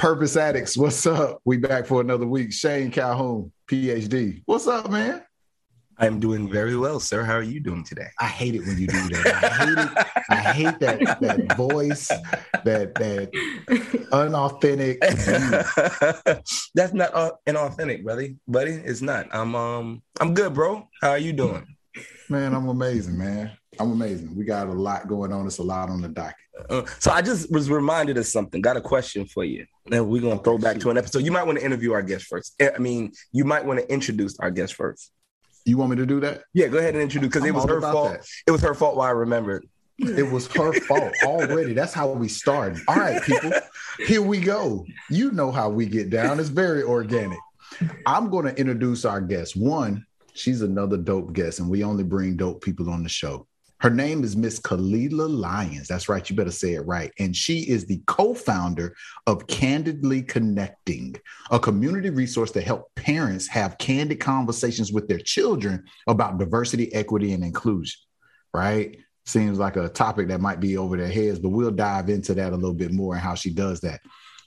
Purpose Addicts, what's up? We back for another week. Shane Calhoun, PhD. What's up, man? I'm doing very well, sir. How are you doing today? I hate it when you do that. I hate it. I hate that that voice, that that unauthentic. That's not uh, inauthentic, buddy. Buddy, it's not. I'm um I'm good, bro. How are you doing? Man, I'm amazing, man. I'm amazing. We got a lot going on. It's a lot on the docket. Uh, so I just was reminded of something. Got a question for you. And we're gonna throw back to an episode. You might want to interview our guest first. I mean, you might want to introduce our guest first. You want me to do that? Yeah, go ahead and introduce because it was her fault. That. It was her fault. Why I remembered. It was her fault already. That's how we started. All right, people, here we go. You know how we get down. It's very organic. I'm going to introduce our guest. One, she's another dope guest, and we only bring dope people on the show. Her name is Miss Kalila Lyons. That's right. You better say it right. And she is the co founder of Candidly Connecting, a community resource to help parents have candid conversations with their children about diversity, equity, and inclusion. Right? Seems like a topic that might be over their heads, but we'll dive into that a little bit more and how she does that.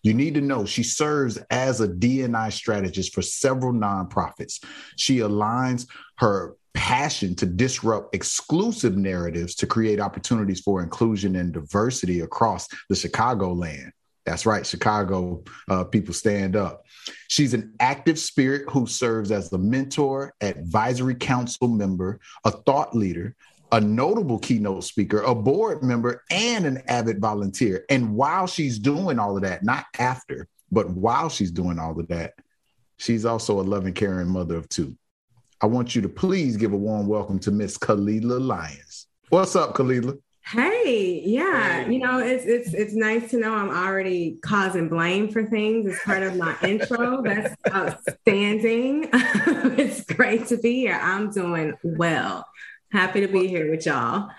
You need to know she serves as a DNI strategist for several nonprofits. She aligns her passion to disrupt exclusive narratives to create opportunities for inclusion and diversity across the Chicagoland. That's right, Chicago uh, people stand up. She's an active spirit who serves as a mentor, advisory council member, a thought leader, a notable keynote speaker, a board member, and an avid volunteer. And while she's doing all of that, not after, but while she's doing all of that, she's also a loving, caring mother of two. I want you to please give a warm welcome to Miss Kalila Lyons. What's up, Kalila? Hey, yeah, you know it's it's it's nice to know I'm already causing blame for things as part of my intro. That's outstanding. it's great to be here. I'm doing well. Happy to be here with y'all.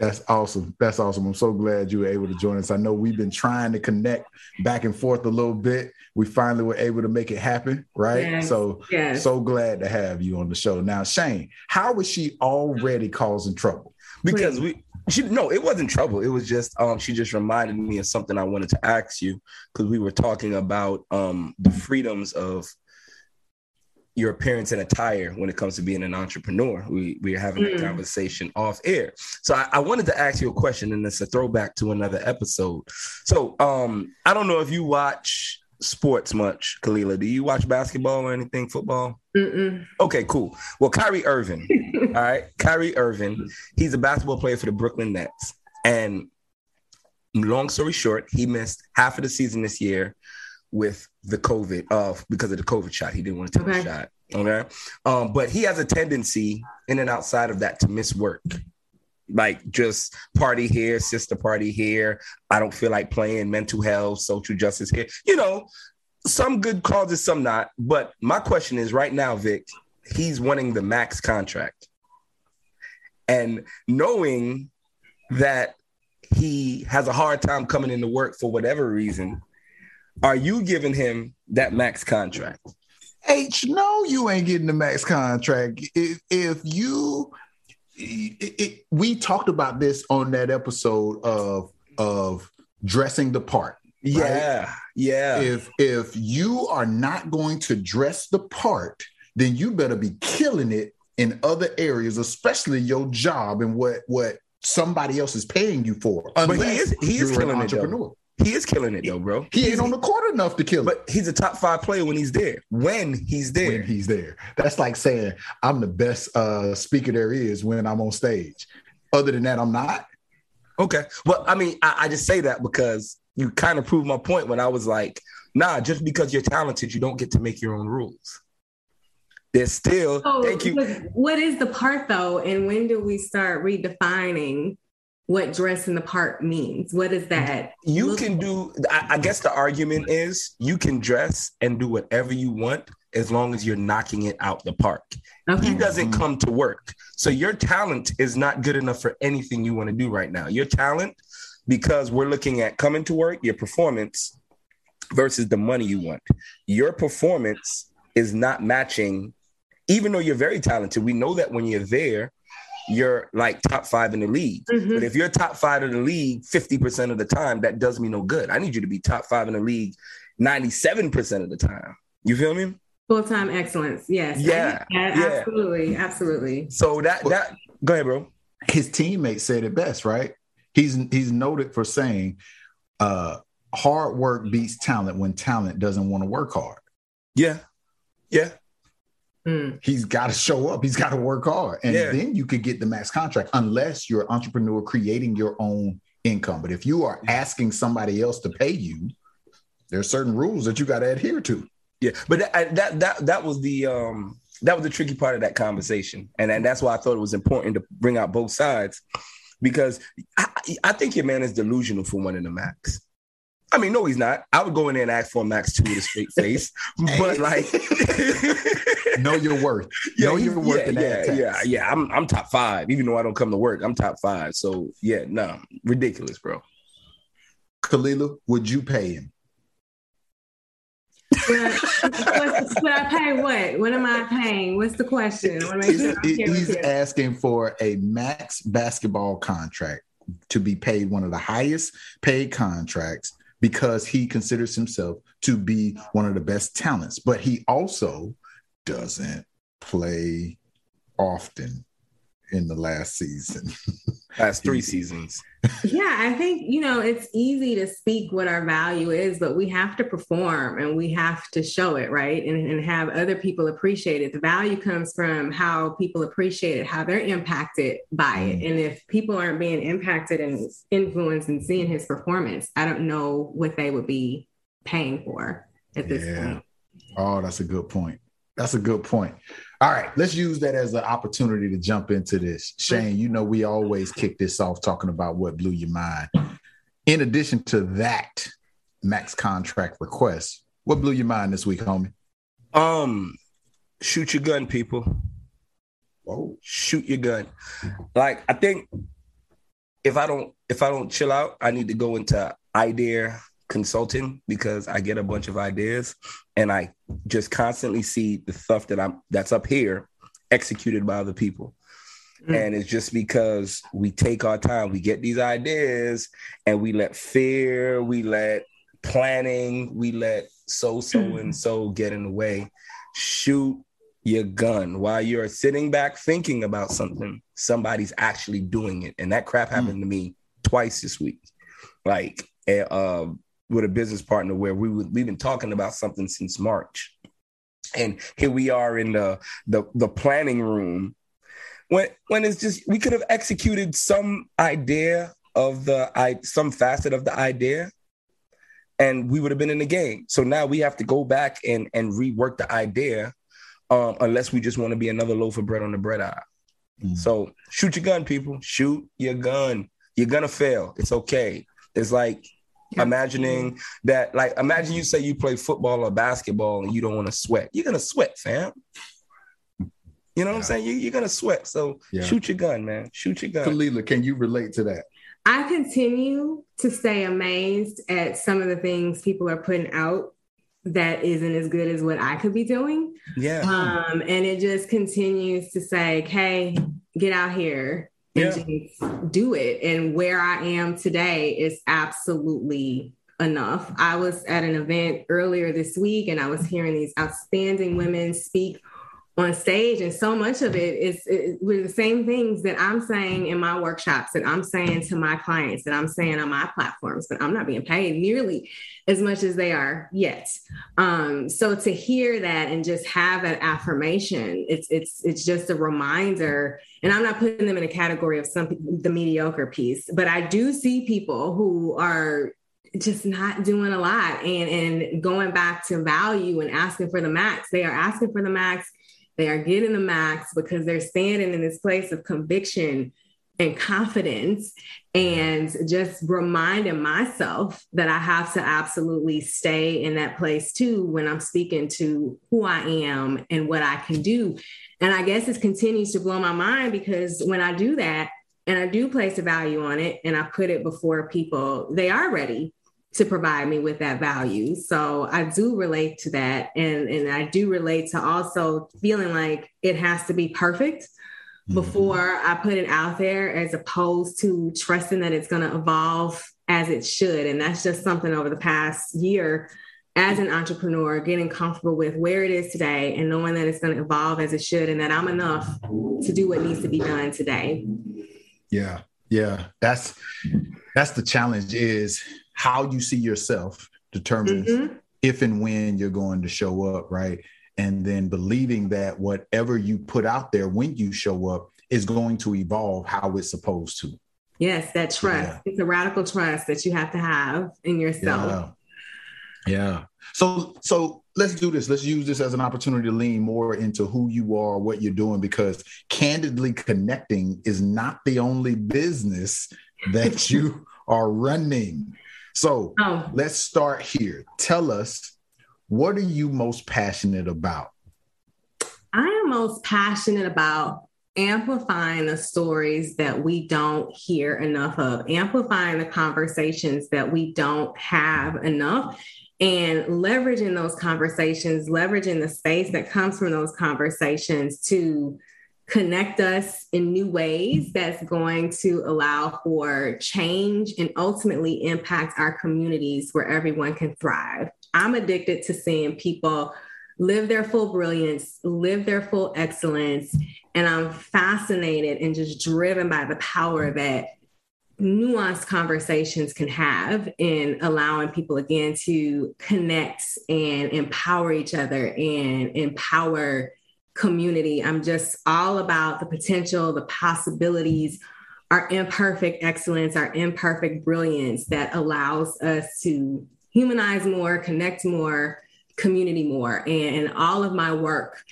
That's awesome. That's awesome. I'm so glad you were able to join us. I know we've been trying to connect back and forth a little bit. We finally were able to make it happen, right? Yes, so, yes. so glad to have you on the show. Now, Shane, how was she already causing trouble? Because we she no, it wasn't trouble. It was just um she just reminded me of something I wanted to ask you because we were talking about um the freedoms of your appearance and attire when it comes to being an entrepreneur. We we're having mm. a conversation off air. So I, I, wanted to ask you a question, and it's a throwback to another episode. So um, I don't know if you watch sports much, Kalila. Do you watch basketball or anything, football? Mm-mm. Okay, cool. Well, Kyrie Irving, all right, Kyrie Irving, he's a basketball player for the Brooklyn Nets, and long story short, he missed half of the season this year with the COVID of uh, because of the COVID shot. He didn't want to take okay. the shot. Okay. Um, but he has a tendency in and outside of that to miss work. Like just party here, sister party here. I don't feel like playing mental health, social justice here. You know, some good causes, some not. But my question is right now, Vic, he's wanting the max contract. And knowing that he has a hard time coming into work for whatever reason, are you giving him that max contract? H, no, you ain't getting the max contract. If, if you, it, it, we talked about this on that episode of of dressing the part. Yeah, right? yeah. If if you are not going to dress the part, then you better be killing it in other areas, especially your job and what what somebody else is paying you for. But he is he is killing it. Though. He is killing it though, bro. He ain't on the court enough to kill it. But he's a top five player when he's there. When he's there. When he's there. That's like saying I'm the best uh, speaker there is when I'm on stage. Other than that, I'm not. Okay. Well, I mean, I, I just say that because you kind of proved my point when I was like, nah, just because you're talented, you don't get to make your own rules. There's still oh, thank you. What is the part though? And when do we start redefining what dress in the part means. What is that? You can do, I, I, guess the argument is you can dress and do whatever you want as long as you're knocking it out the park. Okay. He doesn't mm-hmm. come to work. So your talent is not good enough for anything you want to do right now. Your talent, because we're looking at coming to work, your performance versus the money you want. Your performance is not matching, even though you're very talented. We know that when you're there, you're like top five in the league. Mm-hmm. But if you're top five in the league 50% of the time, that does me no good. I need you to be top five in the league 97% of the time. You feel me? Full time excellence. Yes. Yeah, Yeah, yeah. Absolutely. Absolutely. So that that go ahead, bro. His teammates said it best, right? He's he's noted for saying uh hard work beats talent when talent doesn't want to work hard. Yeah. Yeah. Mm. He's got to show up. He's got to work hard. And Yeah. then you could get the max contract unless you're an entrepreneur creating your own income. But if you are asking somebody else to pay you, there are certain rules that you got to adhere to. Yeah. But that, I- that that that was the um that was the tricky part of that conversation. And, and that's why I thought it was important to bring out both sides because I, I think your man is delusional for wanting the max. I mean, no, he's not. I would go in there and ask for a max two with a straight face, but like, Know your worth. yeah, know he's- your worth yeah, yeah, yeah, yeah. I'm I'm top five, even though I don't come to work. I'm top five. So yeah, no, ridiculous, bro. Kalila, would you pay him? But, what's- but I pay what? What am I paying? What's the question? I want He's, sure I'm he's asking for a max basketball contract to be paid one of the highest paid contracts because he considers himself to be one of the best talents, but he also doesn't play often in the last season. Last three seasons. Yeah, I think, you know, it's easy to speak what our value is, but we have to perform and we have to show it, right? And, and have other people appreciate it. The value comes from how people appreciate it, how they're impacted by it. Mm. And if people aren't being impacted and influenced and seeing his performance, I don't know what they would be paying for at this Yeah. point. Oh, that's a good point. That's a good point. All right, let's use that as an opportunity to jump into this. Shane, you know, we always kick this off talking about what blew your mind. In addition to that max contract request, what blew your mind this week, homie? Um, shoot your gun, people. Whoa. Shoot your gun. Like I think if I don't if I don't chill out, I need to go into idea consulting because I get a bunch of ideas and I just constantly see the stuff that I'm that's up here executed by other people. Mm. And it's just because we take our time, we get these ideas and we let fear, we let planning, we let so, so, and so get in the way. Shoot your gun while you're sitting back thinking about something, somebody's actually doing it. And that crap happened to me twice this week. Like, um, with a business partner where we would, we've been talking about something since March. And here we are in the the, the planning room when when it's just we could have executed some idea of the i some facet of the idea and we would have been in the game. So now we have to go back and and rework the idea um, unless we just want to be another loaf of bread on the bread aisle. Mm. so shoot your gun people. Shoot your gun. You're gonna fail. It's okay. It's like Yeah. imagining that like imagine you say you play football or basketball and you don't want to sweat. You're gonna sweat fam. You know what i'm saying? You, you're gonna sweat. So Yeah. shoot your gun man. Shoot your gun. Kalila, can you relate to that? I continue to stay amazed at some of the things people are putting out that isn't as good as what I could be doing. yeah. Um, and it just continues to say, okay, get out here and just do it. And where I am today is absolutely enough. I was at an event earlier this week and I was hearing these outstanding women speak on stage and so much of it is it, the same things that i'm saying in my workshops that i'm saying to my clients that i'm saying on my platforms but i'm not being paid nearly as much as they are yet. Um, so to hear that and just have that affirmation it's it's it's just a reminder and i'm not putting them in a category of some the mediocre piece but i do see people who are just not doing a lot and and going back to value and asking for the max. They are asking for the max they are getting the max because they're standing in this place of conviction and confidence and just reminding myself that I have to absolutely stay in that place too when I'm speaking to who I am and what I can do. And I guess it continues to blow my mind because when I do that and I do place a value on it and I put it before people, they are ready to provide me with that value. So I do relate to that. And, and I do relate to also feeling like it has to be perfect mm-hmm. before I put it out there, as opposed to trusting that it's going to evolve as it should. And that's just something over the past year as an entrepreneur, getting comfortable with where it is today and knowing that it's going to evolve as it should and that I'm enough to do what needs to be done today. Yeah. Yeah. That's that's the challenge is how you see yourself determines mm-hmm. if and when you're going to show up, right? And then believing that whatever you put out there when you show up is going to evolve how it's supposed to. Yes, that trust. Yeah. It's a radical trust that you have to have in yourself. Yeah. Yeah. So so let's do this. Let's use this as an opportunity to lean more into who you are, what you're doing, because candidly connecting is not the only business that you are running. So oh. let's start here. Tell us what are you most passionate about? I am most passionate about amplifying the stories that we don't hear enough of, amplifying the conversations that we don't have enough, and leveraging those conversations, leveraging the space that comes from those conversations to connect us in new ways that's going to allow for change and ultimately impact our communities where everyone can thrive. I'm addicted to seeing people live their full brilliance, live their full excellence. And I'm fascinated and just driven by the power that nuanced conversations can have in allowing people again to connect and empower each other and empower community. I'm just all about the potential, the possibilities, our imperfect excellence, our imperfect brilliance that allows us to humanize more, connect more, community more. And all of my work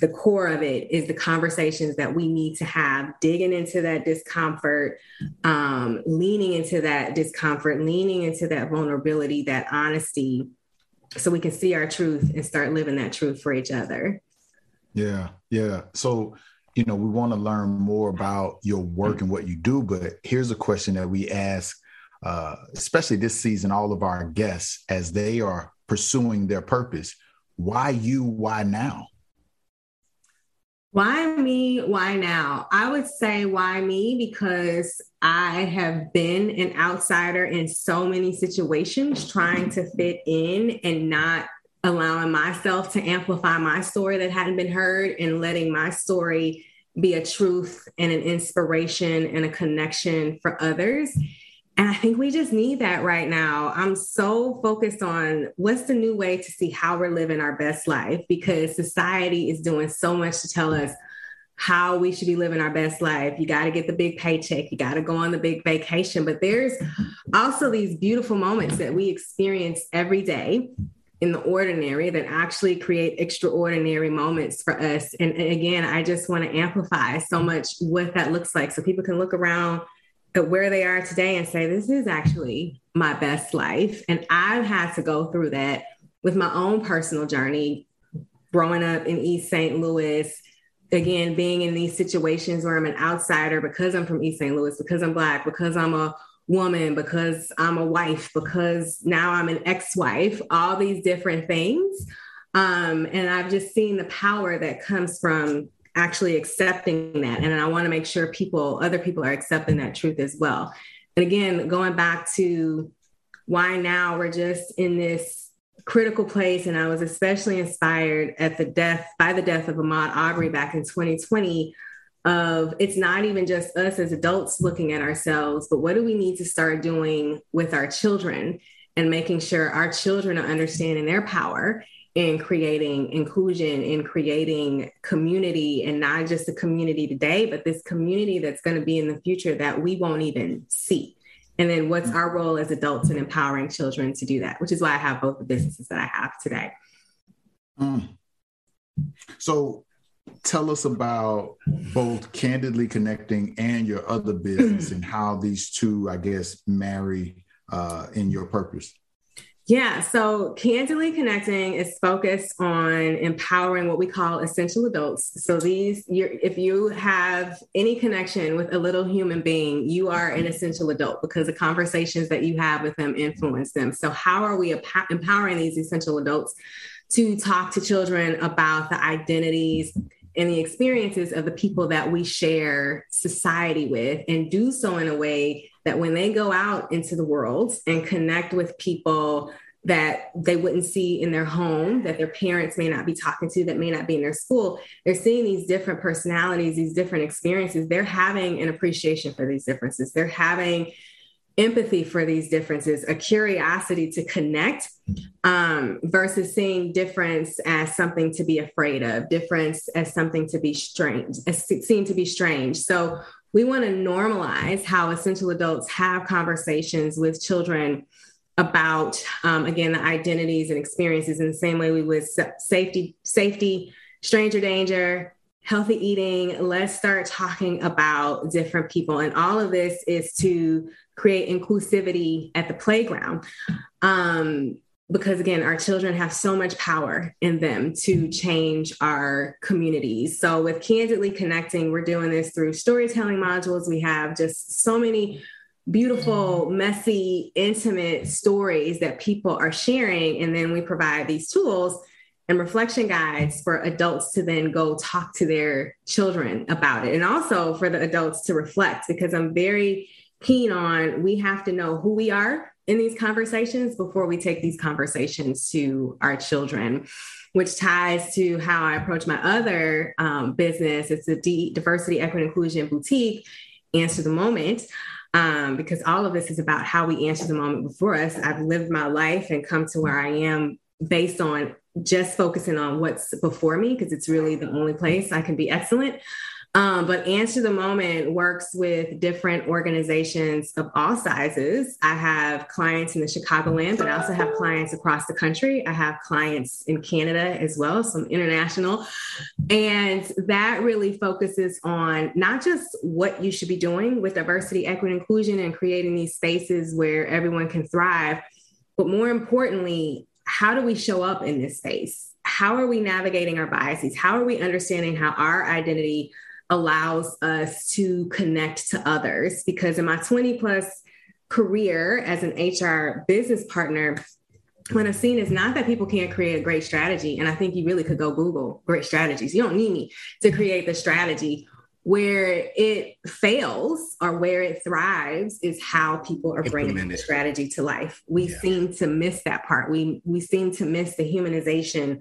the core of it is the conversations that we need to have, digging into that discomfort, um, leaning into that discomfort, leaning into that vulnerability, that honesty, so we can see our truth and start living that truth for each other. Yeah, yeah. So, you know, we want to learn more about your work and what you do, but here's a question that we ask, uh, especially this season, all of our guests as they are pursuing their purpose. Why you? Why now? Why me? Why now? I would say why me because I have been an outsider in so many situations trying to fit in and not allowing myself to amplify my story that hadn't been heard and letting my story be a truth and an inspiration and a connection for others. And I think we just need that right now. I'm so focused on what's the new way to see how we're living our best life because society is doing so much to tell us how we should be living our best life. You got to get the big paycheck, you got to go on the big vacation. But there's also these beautiful moments that we experience every day in the ordinary that actually create extraordinary moments for us. And, again, I just want to amplify so much what that looks like so people can look around at where they are today and say, this is actually my best life. And I've had to go through that with my own personal journey, growing up in East St. Louis, again, being in these situations where I'm an outsider because I'm from East St. Louis, because I'm Black, because I'm a woman, because I'm a wife, because now I'm an ex wife, all these different things. Um, and I've just seen the power that comes from actually accepting that. And I want to make sure people, other people are accepting that truth as well. And again, going back to why now we're just in this critical place. And I was especially inspired at the death by the death of Ahmaud Arbery back in 2020 of it's not even just us as adults looking at ourselves, but what do we need to start doing with our children and making sure our children are understanding their power in creating inclusion, in creating community, and not just the community today, but this community that's going to be in the future that we won't even see. And then what's our role as adults in empowering children to do that, which is why I have both the businesses that I have today. Mm. So tell us about both candidly connecting and your other business and how these two, I guess, marry uh, in your purpose. Yeah, so Candidly Connecting is focused on empowering what we call essential adults. So these, if you have any connection with a little human being, you are an essential adult because the conversations that you have with them influence them. So how are we empowering these essential adults to talk to children about the identities and the experiences of the people that we share society with and do so in a way that when they go out into the world and connect with people that they wouldn't see in their home, that their parents may not be talking to, that may not be in their school. They're seeing these different personalities, these different experiences. They're having an appreciation for these differences. They're having empathy for these differences, a curiosity to connect um, versus seeing difference as something to be afraid of, difference as something to be strange, as seen to be strange. So we want to normalize how essential adults have conversations with children about um, again the identities and experiences in the same way we would safety safety stranger danger healthy eating let's start talking about different people and all of this is to create inclusivity at the playground um, because again our children have so much power in them to change our communities so with candidly connecting we're doing this through storytelling modules we have just so many beautiful, messy, intimate stories that people are sharing. And then we provide these tools and reflection guides for adults to then go talk to their children about it. And also for the adults to reflect, because I'm very keen on we have to know who we are in these conversations before we take these conversations to our children which ties to how I approach my other um, business. It's a diversity, equity, inclusion boutique. Answer the moment um, because all of this is about how we answer the moment before us. I've lived my life and come to where I am based on just focusing on what's before me because it's really the only place I can be excellent. Um, but Answer the Moment works with different organizations of all sizes. I have clients in the Chicagoland, but I also have clients across the country. I have clients in Canada as well, some international. And that really focuses on not just what you should be doing with diversity, equity, inclusion, and creating these spaces where everyone can thrive, but more importantly, how do we show up in this space? How are we navigating our biases? How are we understanding how our identity allows us to connect to others. Because in my 20 plus career as an HR business partner, what I've seen is not that people can't create a great strategy. And I think you really could go Google great strategies. You don't need me to create the strategy. Where it fails or where it thrives is how people are bringing the strategy to life. We yeah. seem to miss that part. We we seem to miss the humanization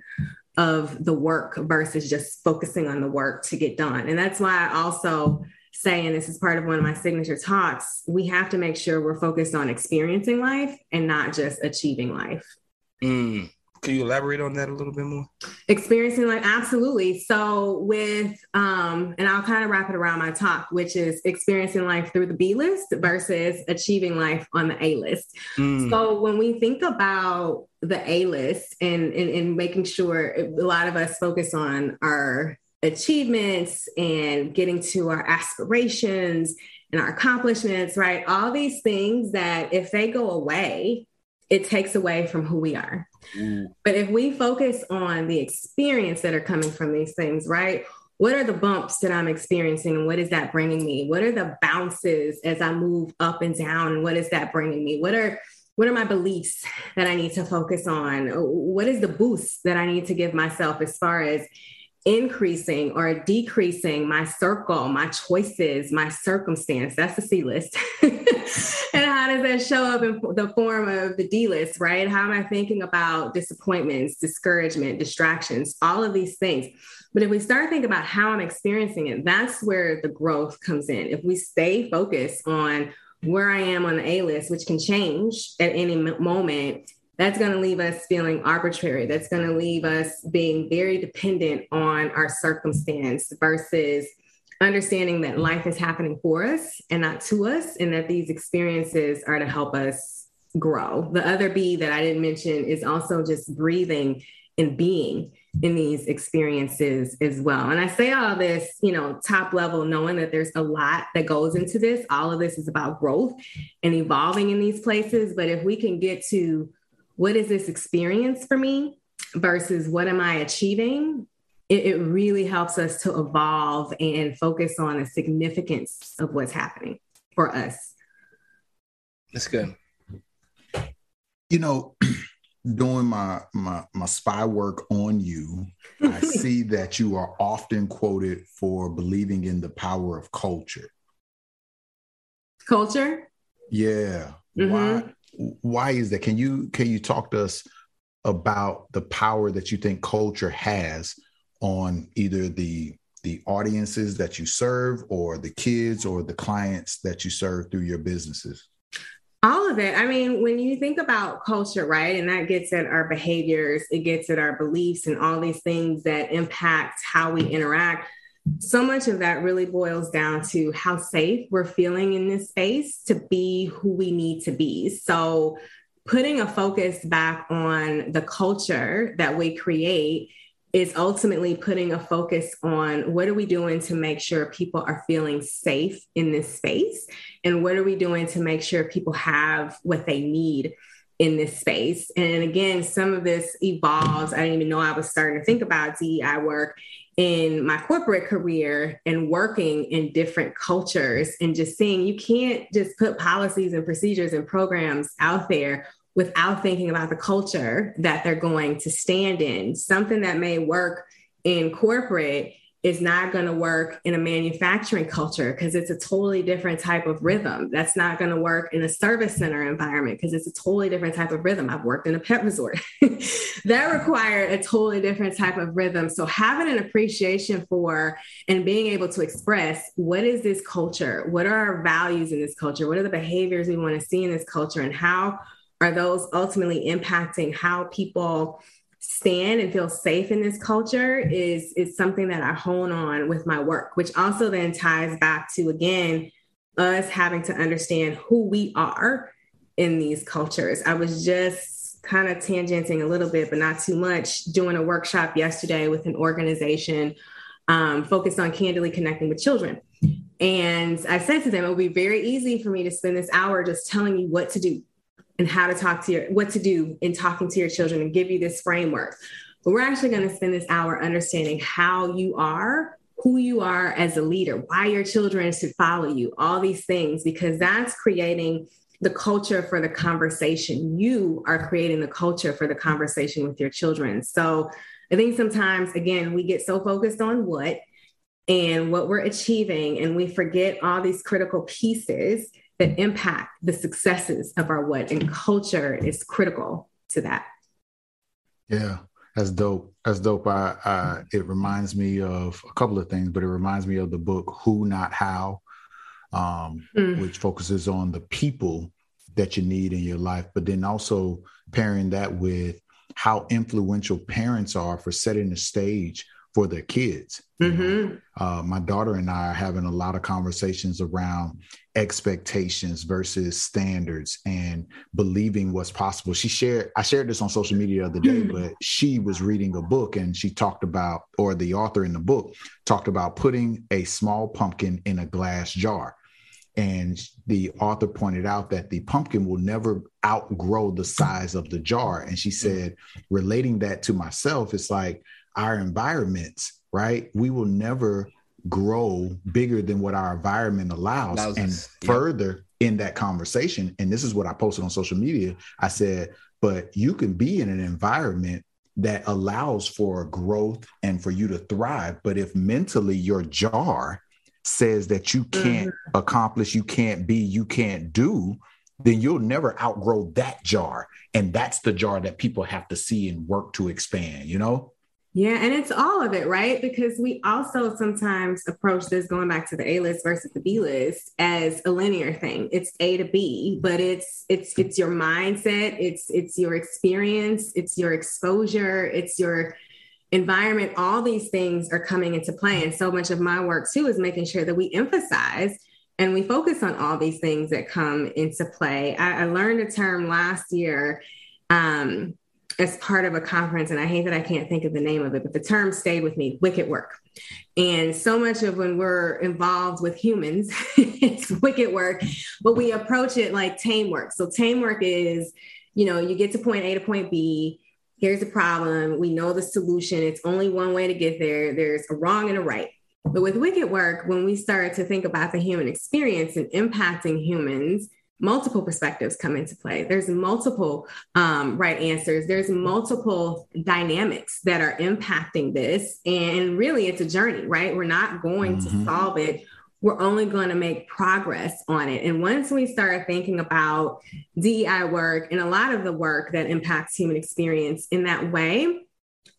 of the work versus just focusing on the work to get done. And that's why I also say, and this is part of one of my signature talks, we have to make sure we're focused on experiencing life and not just achieving life. Mm. Can you elaborate on that a little bit more? Experiencing life, absolutely. So with um, and I'll kind of wrap it around my talk, which is experiencing life through the B list versus achieving life on the A list. Mm. So when we think about the A list and, and and making sure a lot of us focus on our achievements and getting to our aspirations and our accomplishments, right? All these things that if they go away, it takes away from who we are. But if we focus on the experience that are coming from these things, right? What are the bumps that I'm experiencing and what is that bringing me? What are the bounces as I move up and down and what is that bringing me? What are what are my beliefs that I need to focus on? What is the boost that I need to give myself as far as increasing or decreasing my circle, my choices, my circumstance. That's the C list. and how does that show up in the form of the D list, right? How am I thinking about disappointments, discouragement, distractions, all of these things? But if we start thinking about how I'm experiencing it, that's where the growth comes in. If we stay focused on where I am on the A list, which can change at any moment, that's going to leave us feeling arbitrary. That's going to leave us being very dependent on our circumstance versus understanding that life is happening for us and not to us, and that these experiences are to help us grow. The other B that I didn't mention is also just breathing and being in these experiences as well. And I say all this, you know, top level, knowing that there's a lot that goes into this. All of this is about growth and evolving in these places. But if we can get to what is this experience for me versus what am I achieving? It, it really helps us to evolve and focus on the significance of what's happening for us. That's good. You know, doing my my my spy work on you, I see that you are often quoted for believing in the power of culture. Culture? Yeah. Mm-hmm. Why why is that? Can you can you talk to us about the power that you think culture has on either the the audiences that you serve or the kids or the clients that you serve through your businesses? All of it. I mean, when you think about culture, right, and that gets at our behaviors, it gets at our beliefs and all these things that impact how we interact. So much of that really boils down to how safe we're feeling in this space to be who we need to be. So, putting a focus back on the culture that we create is ultimately putting a focus on what are we doing to make sure people are feeling safe in this space? And what are we doing to make sure people have what they need in this space? And again some of this evolves. I didn't even know i was starting to think about dei work in my corporate career and working in different cultures and just seeing you can't just put policies and procedures and programs out there without thinking about the culture that they're going to stand in. Something that may work in corporate is not going to work in a manufacturing culture because it's a totally different type of rhythm. That's not going to work in a service center environment because it's a totally different type of rhythm. I've worked in a pet resort that required a totally different type of rhythm. So, having an appreciation for and being able to express what is this culture? What are our values in this culture? What are the behaviors we want to see in this culture? And how are those ultimately impacting how people stand and feel safe in this culture is is something that I hone on with my work, which also then ties back to again us having to understand who we are in these cultures. I was just kind of tangenting a little bit, but not too much, doing a workshop yesterday with an organization um, focused on candidly connecting with children. And I said to them, it would be very easy for me to spend this hour just telling you what to do and how to talk to your what to do in talking to your children and give you this framework. But we're actually going to spend this hour understanding how you are who you are as a leader why your children should follow you all these things because that's creating the culture for the conversation. You are creating the culture for the conversation with your children. So i think sometimes again we get so focused on what and what we're achieving and we forget all these critical pieces that impact the successes of our what and culture is critical to that yeah that's dope that's dope I, I it reminds me of a couple of things but it reminds me of the book who not how um, mm. which focuses on the people that you need in your life but then also pairing that with how influential parents are for setting the stage for their kids. Mm-hmm. Uh, my daughter and I are having a lot of conversations around expectations versus standards and believing what's possible. She shared, I shared this on social media the other day, mm-hmm. but she was reading a book and she talked about, or the author in the book talked about putting a small pumpkin in a glass jar. And the author pointed out that the pumpkin will never outgrow the size of the jar. And she said, relating that to myself, it's like, our environments, right? We will never grow bigger than what our environment allows. allows and us. further in that conversation, and this is what I posted on social media, I said, but you can be in an environment that allows for growth and for you to thrive. But if mentally your jar says that you can't mm-hmm. accomplish, you can't be, you can't do, then you'll never outgrow that jar. And that's the jar that people have to see and work to expand, you know? Yeah, and it's all of it, right? Because we also sometimes approach this going back to the A list versus the B list as a linear thing. It's A to B, but it's it's it's your mindset, it's it's your experience, it's your exposure, it's your environment. All these things are coming into play, and so much of my work too is making sure that we emphasize and we focus on all these things that come into play. I, I learned a term last year. Um, as part of a conference, and I hate that I can't think of the name of it, but the term stayed with me wicked work. And so much of when we're involved with humans, it's wicked work, but we approach it like tame work. So, tame work is, you know, you get to point A to point B. Here's the problem. We know the solution. It's only one way to get there. There's a wrong and a right. But with wicked work, when we start to think about the human experience and impacting humans, multiple perspectives come into play. There's multiple um, right answers. There's multiple dynamics that are impacting this. And really, it's a journey, right? We're not going mm-hmm. to solve it we're only going to make progress on it. And once we start thinking about DEI work and a lot of the work that impacts human experience in that way,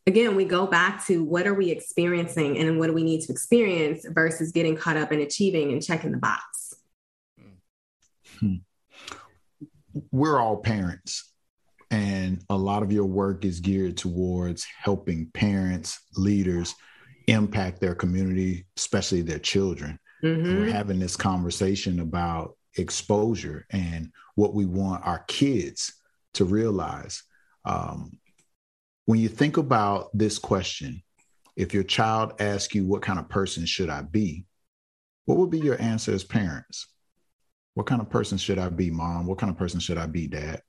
again, we go back to what are we experiencing and what do we need to experience versus getting caught up in achieving and checking the box. Hmm. We're all parents, and a lot of your work is geared towards helping parents, leaders impact their community, especially their children. Mm-hmm. We're having this conversation about exposure and what we want our kids to realize. Um, when you think about this question, if your child asks you, What kind of person should I be? What would be your answer as parents? What kind of person should I be, mom? What kind of person should I be, dad?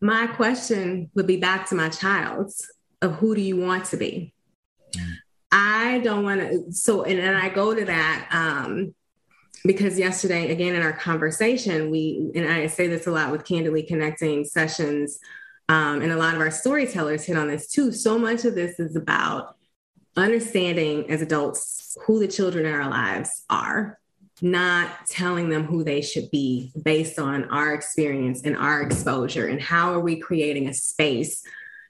My question would be back to my child's of who do you want to be? Mm. I don't want to. So, and, and I go to that um, because yesterday, again, in our conversation, we, and I say this a lot with Candidly Connecting sessions, um, and a lot of our storytellers hit on this too. So much of this is about understanding as adults who the children in our lives are, not telling them who they should be based on our experience and our exposure, and how are we creating a space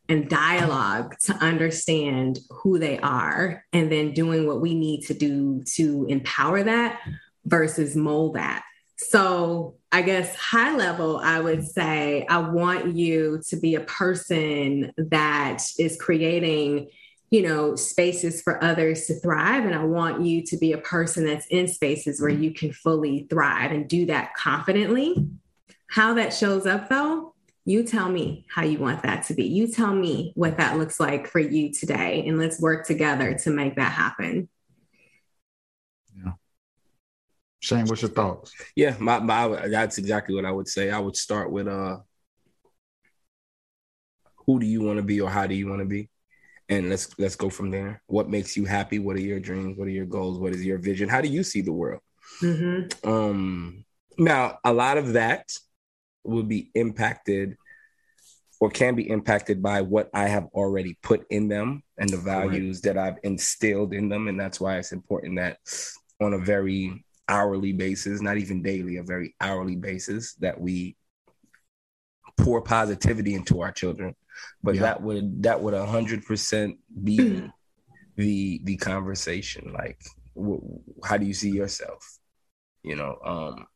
and dialogue to understand who they are and then doing what we need to do to empower that versus mold that. So, I guess high level, I would say I want you to be a person that is creating, you know, spaces for others to thrive. And I want you to be a person that's in spaces where you can fully thrive and do that confidently. How that shows up, though, you tell me how you want that to be. You tell me what that looks like for you today, and let's work together to make that happen. Yeah. Shane, what's your thoughts? Yeah, my, my that's exactly what I would say. I would start with uh who do you want to be or how do you want to be? And let's let's go from there. What makes you happy? What are your dreams? What are your goals? What is your vision? How do you see the world? Mm-hmm. Um now a lot of that will be impacted or can be impacted by what I have already put in them and the values right. that I've instilled in them. And that's why it's important that on a very hourly basis, not even daily, a very hourly basis, that we pour positivity into our children. But yeah. that would that would a hundred percent be the the conversation. Like, wh- how do you see yourself? You know, um,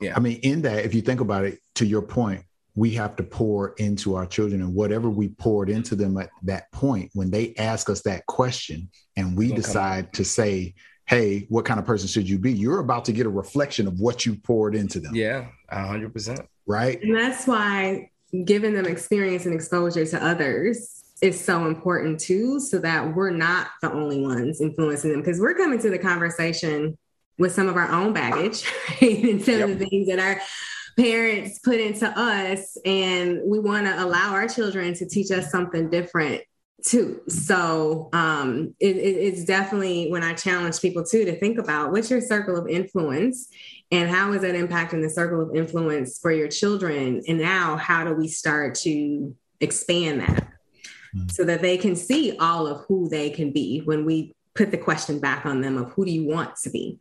yeah. I mean, in that, if you think about it, to your point, we have to pour into our children and whatever we poured into them at that point, when they ask us that question and we decide to say, Hey, what kind of person should you be? You're about to get a reflection of what you poured into them. Yeah, hundred percent. Right. And that's why giving them experience and exposure to others is so important too, so that we're not the only ones influencing them. Because we're coming to the conversation with some of our own baggage right? and some yep. of the things that our parents put into us and we want to allow our children to teach us something different too so um, it, it, it's definitely when i challenge people too to think about what's your circle of influence and how is that impacting the circle of influence for your children and now how do we start to expand that mm-hmm. so that they can see all of who they can be when we put the question back on them of who do you want to be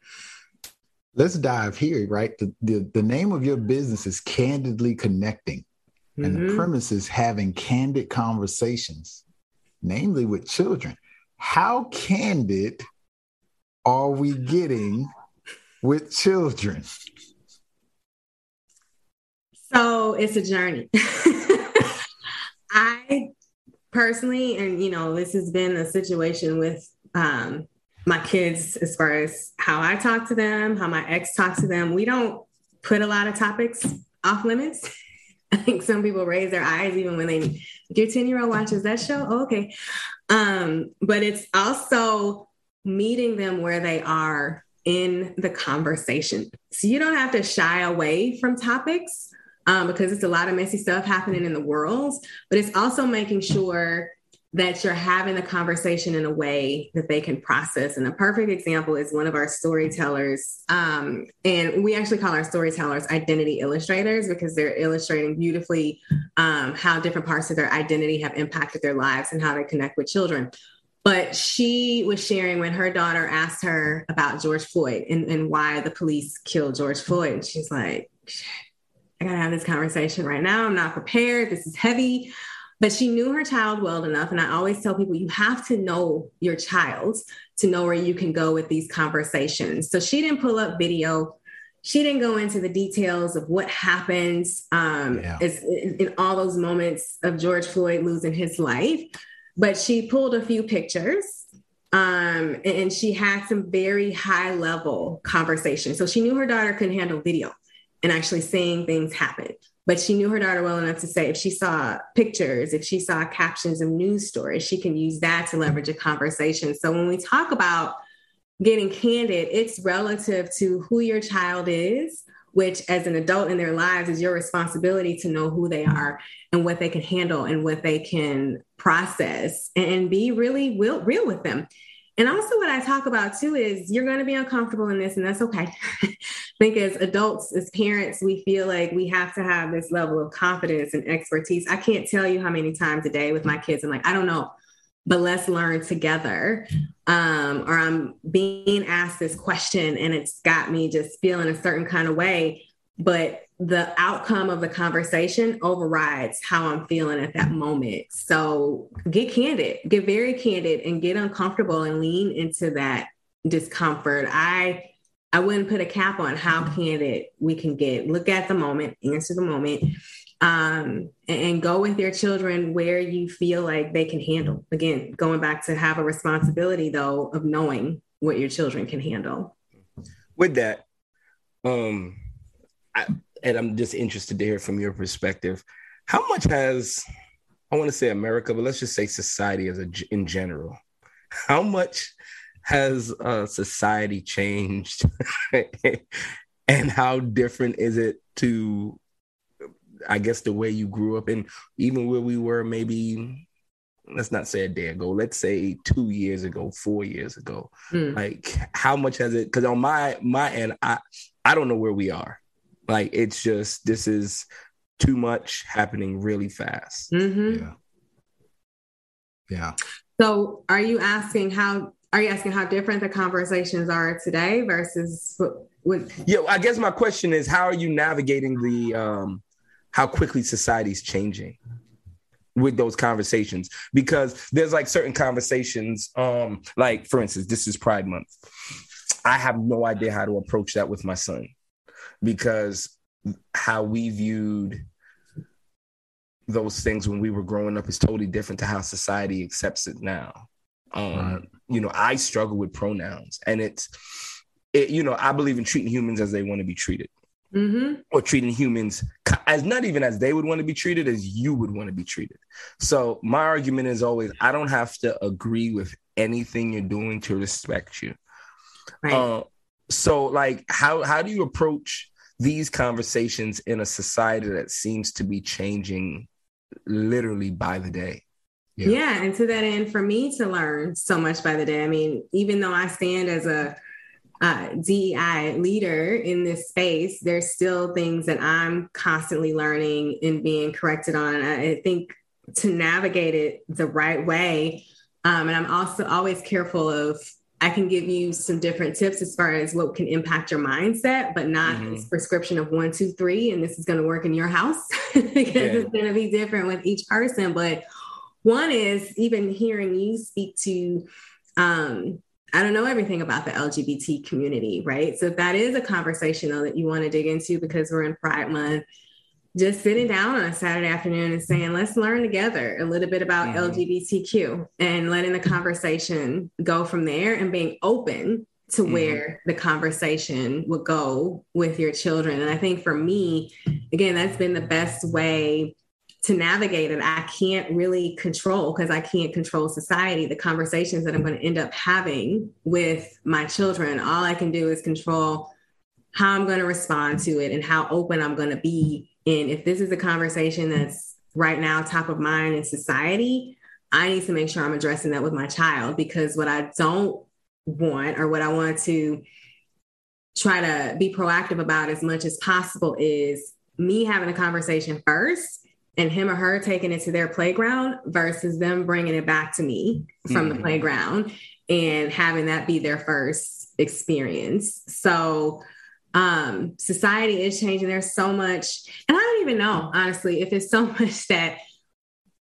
let's dive here, right? The, the, the name of your business is Candidly Connecting, mm-hmm. and the mm-hmm. premise is having candid conversations, namely with children. How candid are we getting with children? So it's a journey. I personally, and you know, this has been a situation with um, my kids as far as how I talk to them, how my ex talks to them. We don't put a lot of topics off limits. I think some people raise their eyes even when they your 10 year old watches that show. Oh, okay. Um, but it's also meeting them where they are in the conversation. So you don't have to shy away from topics um, because it's a lot of messy stuff happening in the world, but it's also making sure that you're having the conversation in a way that they can process. And a perfect example is one of our storytellers. Um, and we actually call our storytellers identity illustrators because they're illustrating beautifully um, how different parts of their identity have impacted their lives and how they connect with children. But she was sharing when her daughter asked her about George Floyd and, and why the police killed George Floyd. And she's like, I gotta have this conversation right now. I'm not prepared. This is heavy. But she knew her child well enough. And I always tell people you have to know your child to know where you can go with these conversations. So she didn't pull up video. She didn't go into the details of what happens um, yeah. is, in, in all those moments of George Floyd losing his life. But she pulled a few pictures um, and she had some very high level conversations. So she knew her daughter couldn't handle video and actually seeing things happen. But she knew her daughter well enough to say if she saw pictures, if she saw captions of news stories, she can use that to leverage a conversation. So when we talk about getting candid, it's relative to who your child is, which as an adult in their lives is your responsibility to know who they are and what they can handle and what they can process and be really real, real with them. And also, what I talk about too is you're going to be uncomfortable in this, and that's okay. I think as adults, as parents, we feel like we have to have this level of confidence and expertise. I can't tell you how many times a day with my kids, I'm like, I don't know, but let's learn together. Um, or I'm being asked this question, and it's got me just feeling a certain kind of way. But the outcome of the conversation overrides how I'm feeling at that moment. So get candid, get very candid and get uncomfortable and lean into that discomfort. I I wouldn't put a cap on how candid we can get. Look at the moment, answer the moment, um, and, go with your children where you feel like they can handle. Again, going back to have a responsibility though of knowing what your children can handle. With that, um, I, and I'm just interested to hear from your perspective. How much has I want to say America, but let's just say society as a in general. How much has uh, society changed, and how different is it to, I guess, the way you grew up, and even where we were maybe let's not say a day ago let's say two years ago four years ago mm. like how much has it because on my my end i i don't know where we are like it's just this is too much happening really fast. Mm-hmm. Yeah. Yeah. So are you asking how are you asking how different the conversations are today versus what, what Yeah, I guess my question is how are you navigating the um how quickly society's changing? with those conversations because there's like certain conversations um like for instance this is pride month i have no idea how to approach that with my son because how we viewed those things when we were growing up is totally different to how society accepts it now. Um, right. You know, I struggle with pronouns, and it's, it, you know, I believe in treating humans as they want to be treated, mm-hmm. or treating humans as not even as they would want to be treated, as you would want to be treated. So my argument is always, I don't have to agree with anything you're doing to respect you. Right. Uh, so, like, how how do you approach these conversations in a society that seems to be changing literally by the day. Yeah. yeah. And to that end, for me to learn so much by the day, I mean, even though I stand as a uh, DEI leader in this space, there's still things that I'm constantly learning and being corrected on. I think to navigate it the right way, um, and I'm also always careful of I can give you some different tips as far as what can impact your mindset, but not mm-hmm. this prescription of one, two, three, and this is going to work in your house because yeah. it's going to be different with each person. But one is even hearing you speak to, um, I don't know everything about the LGBT community, right? So if that is a conversation though that you want to dig into because we're in Pride Month, just sitting down on a Saturday afternoon and saying, let's learn together a little bit about. LGBTQ and letting the conversation go from there and being open to mm-hmm. where the conversation would go with your children. And I think for me, again, that's been the best way to navigate it. I can't really control because I can't control society, the conversations that I'm going to end up having with my children. All I can do is control how I'm going to respond to it and how open I'm going to be and if this is a conversation that's right now top of mind in society, I need to make sure I'm addressing that with my child because what I don't want or what I want to try to be proactive about as much as possible is me having a conversation first and him or her taking it to their playground versus them bringing it back to me from mm-hmm. the playground and having that be their first experience. So um society is changing. There's so much and i don't even know honestly if it's so much that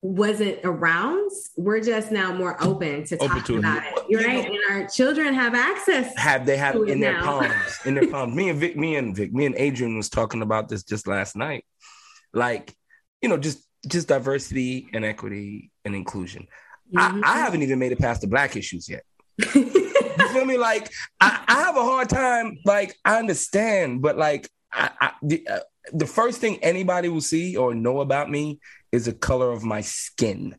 wasn't around we're just now more open to open talking to about it, it right? And our children have access have they have in their palms in their palms. Me and vic me and vic me and adrian was talking about this just last night. Like you know just just diversity and equity and inclusion mm-hmm. I, I haven't even made it past the black issues yet you feel me? Like I, I, have a hard time. Like I understand, but like I, I the, uh, the first thing anybody will see or know about me is the color of my skin.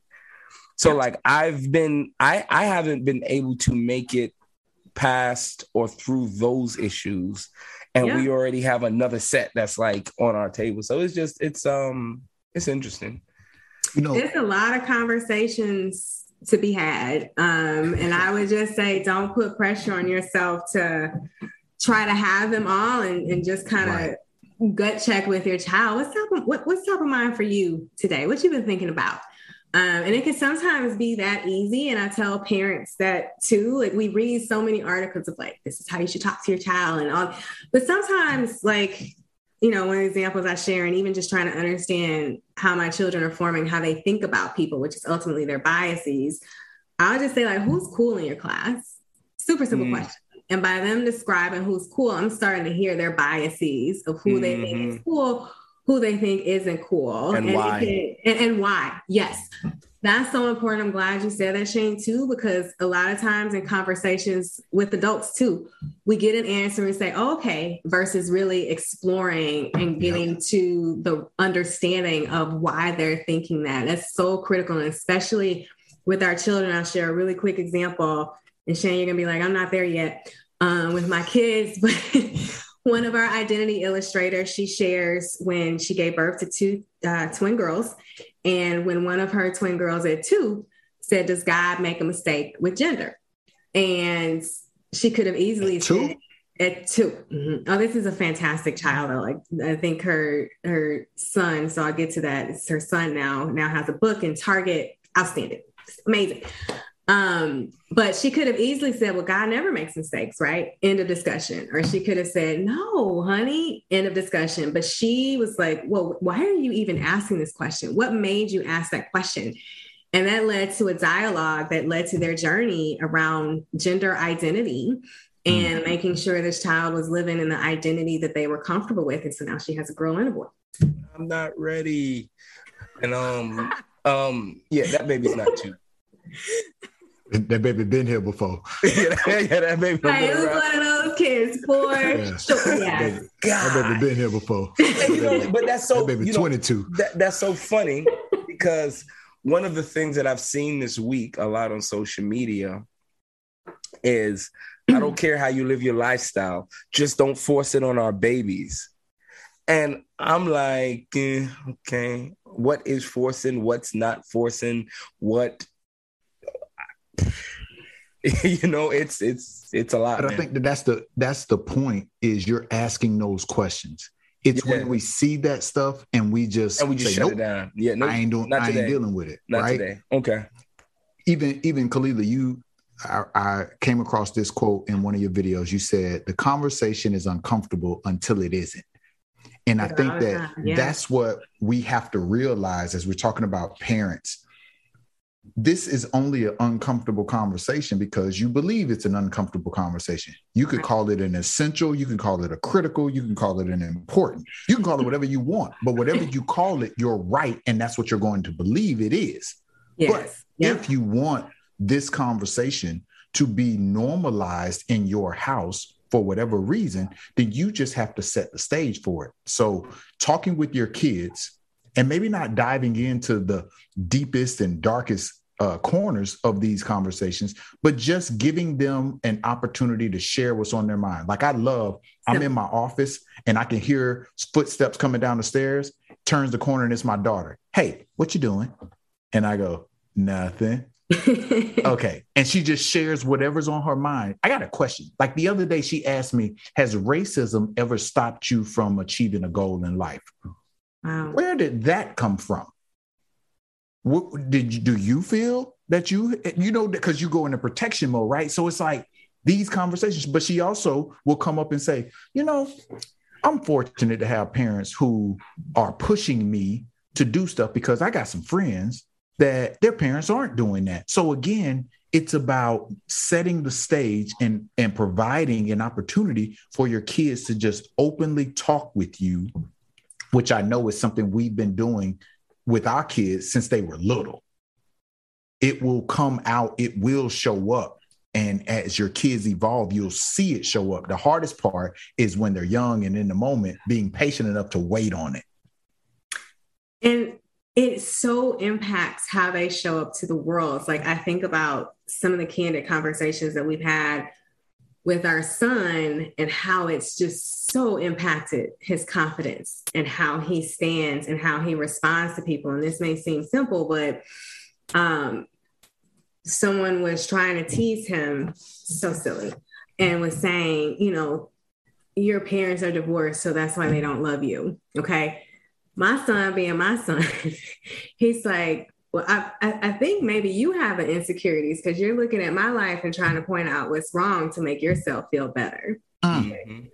So like I've been I I haven't been able to make it past or through those issues and yeah. we already have another set that's like on our table. So it's just it's um it's interesting. You know, there's a lot of conversations to be had. Um, and I would just say, don't put pressure on yourself to try to have them all and, and just kind of right. gut check with your child. What's top of, what, what's top of mind for you today? What you been thinking about? Um, and it can sometimes be that easy. And I tell parents that too. Like we read so many articles of like, this is how you should talk to your child and all. But sometimes like you know, one of the examples I share, and even just trying to understand how my children are forming how they think about people, which is ultimately their biases, I'll just say, like, who's cool in your class? Super simple mm. question. And by them describing who's cool, I'm starting to hear their biases of who mm-hmm. they think is mm-hmm. cool, who they think isn't cool, and, and why. Can, and, and why. Yes. That's so important. I'm glad you said that, Shane, too, because a lot of times in conversations with adults, too, we get an answer and say, oh, okay, versus really exploring and getting to the understanding of why they're thinking that. That's so critical. And especially with our children, I'll share a really quick example. And Shane, you're going to be like, I'm not there yet um, with my kids. But one of our identity illustrators, she shares when she gave birth to two uh, twin girls and when one of her twin girls at two said, Does God make a mistake with gender? And she could have easily at two? said, at 2 mm-hmm. Oh, this is a fantastic child. Though. Like I think her her son. So I'll get to that. It's her son now. Now has a book in Target. Outstanding. It's amazing. Um, but she could have easily said, Well, God never makes mistakes, right? End of discussion. Or she could have said, No, honey, end of discussion. But she was like, Well, why are you even asking this question? What made you ask that question? And that led to a dialogue that led to their journey around gender identity and mm-hmm. making sure this child was living in the identity that they were comfortable with. And so now she has a girl and a boy. I'm not ready. And um um yeah, that baby's not two. That baby been here before. yeah, yeah, that baby. Hey, it was one of those kids, boy. yeah. Sure, yeah. That, baby, that baby been here before. you know, but that's so. That baby, you know, 22. That, that's so funny because one of the things that I've seen this week a lot on social media is I don't care how you live your lifestyle, just don't force it on our babies. And I'm like, eh, okay, what is forcing? What's not forcing? What you know, it's it's it's a lot. But man. I think that that's the that's the point is you're asking those questions. It's yeah. when we see that stuff and we just and we just say, shut nope, it down. Yeah, no, I ain't doing. I ain't dealing with it. Not right? today. Okay. Even even Kalila, you, I, I came across this quote in one of your videos. You said the conversation is uncomfortable until it isn't. And I think that yeah. that's what we have to realize as we're talking about parents this is only an uncomfortable conversation because you believe it's an uncomfortable conversation. You could call it an essential, you can call it a critical, you can call it an important, you can call it whatever you want, but whatever you call it, you're right. And that's what you're going to believe it is. Yes. But yep. if you want this conversation to be normalized in your house for whatever reason, then you just have to set the stage for it. So, talking with your kids and maybe not diving into the deepest and darkest uh, corners of these conversations, but just giving them an opportunity to share what's on their mind. Like I love, I'm in my office and I can hear footsteps coming down the stairs. Turns the corner and it's my daughter. Hey, what you doing? And I go, nothing. okay. And she just shares whatever's on her mind. I got a question. Like the other day, she asked me, Has racism ever stopped you from achieving a goal in life? Wow. Where did that come from? what did you do you feel that you you know because you go into protection mode right so it's like these conversations but she also will come up and say you know i'm fortunate to have parents who are pushing me to do stuff because i got some friends that their parents aren't doing that so again it's about setting the stage and and providing an opportunity for your kids to just openly talk with you which i know is something we've been doing with our kids since they were little. It will come out, it will show up. And as your kids evolve, you'll see it show up. The hardest part is when they're young and in the moment, being patient enough to wait on it. And it so impacts how they show up to the world. It's like I think about some of the candid conversations that we've had with our son and how it's just so impacted his confidence and how he stands and how he responds to people. And this may seem simple, but um, someone was trying to tease him, so silly, and was saying, you know, your parents are divorced, so that's why they don't love you. Okay. My son, being my son, he's like, well, I, I think maybe you have an insecurities because you're looking at my life and trying to point out what's wrong to make yourself feel better. Mm-hmm.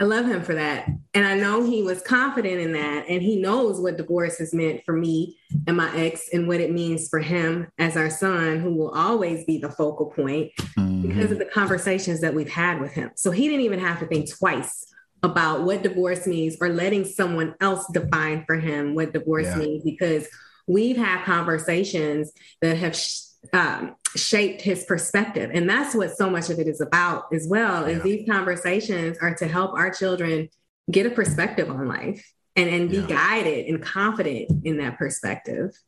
I love him for that. And I know he was confident in that. And he knows what divorce has meant for me and my ex and what it means for him as our son, who will always be the focal point mm-hmm. because of the conversations that we've had with him. So he didn't even have to think twice about what divorce means or letting someone else define for him what divorce yeah. means because we've had conversations that have sh- um, shaped his perspective. And that's what so much of it is about as well, yeah. is these conversations are to help our children get a perspective on life and, and be yeah. guided and confident in that perspective.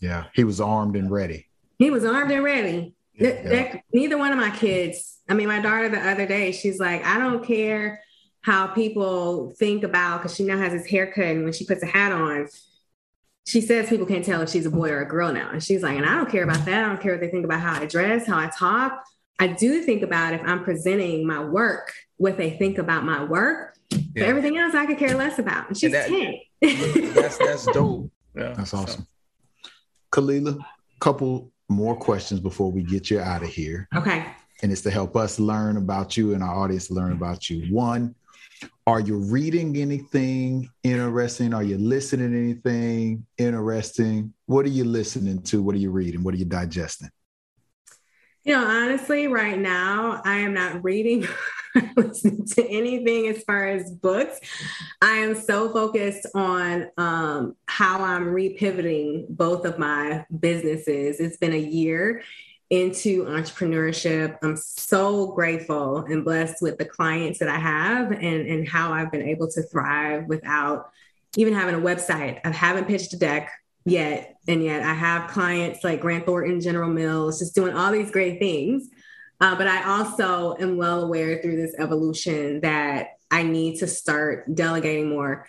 Yeah, he was armed and ready. He was armed and ready. Yeah. That, neither one of my kids, I mean, my daughter the other day, she's like, I don't care how people think about, because she now has this haircut and when she puts a hat on, she says people can't tell if she's a boy or a girl now. And she's like, and I don't care about that. I don't care what they think about how I dress, how I talk. I do think about if I'm presenting my work, what they think about my work. Yeah. But everything else I could care less about. And she's and that, 10. that's that's dope. Yeah. That's awesome. Kalila, couple more questions before we get you out of here. Okay. And it's to help us learn about you and our audience learn about you. One, are you reading anything interesting? Are you listening to anything interesting? What are you listening to? What are you reading? What are you digesting? You know, honestly, right now, I am not reading to anything as far as books. I am so focused on um, how I'm repivoting both of my businesses. It's been a year into entrepreneurship. I'm so grateful and blessed with the clients that I have and, and how I've been able to thrive without even having a website. I haven't pitched a deck yet. And yet I have clients like Grant Thornton, General Mills, just doing all these great things. Uh, but I also am well aware through this evolution that I need to start delegating more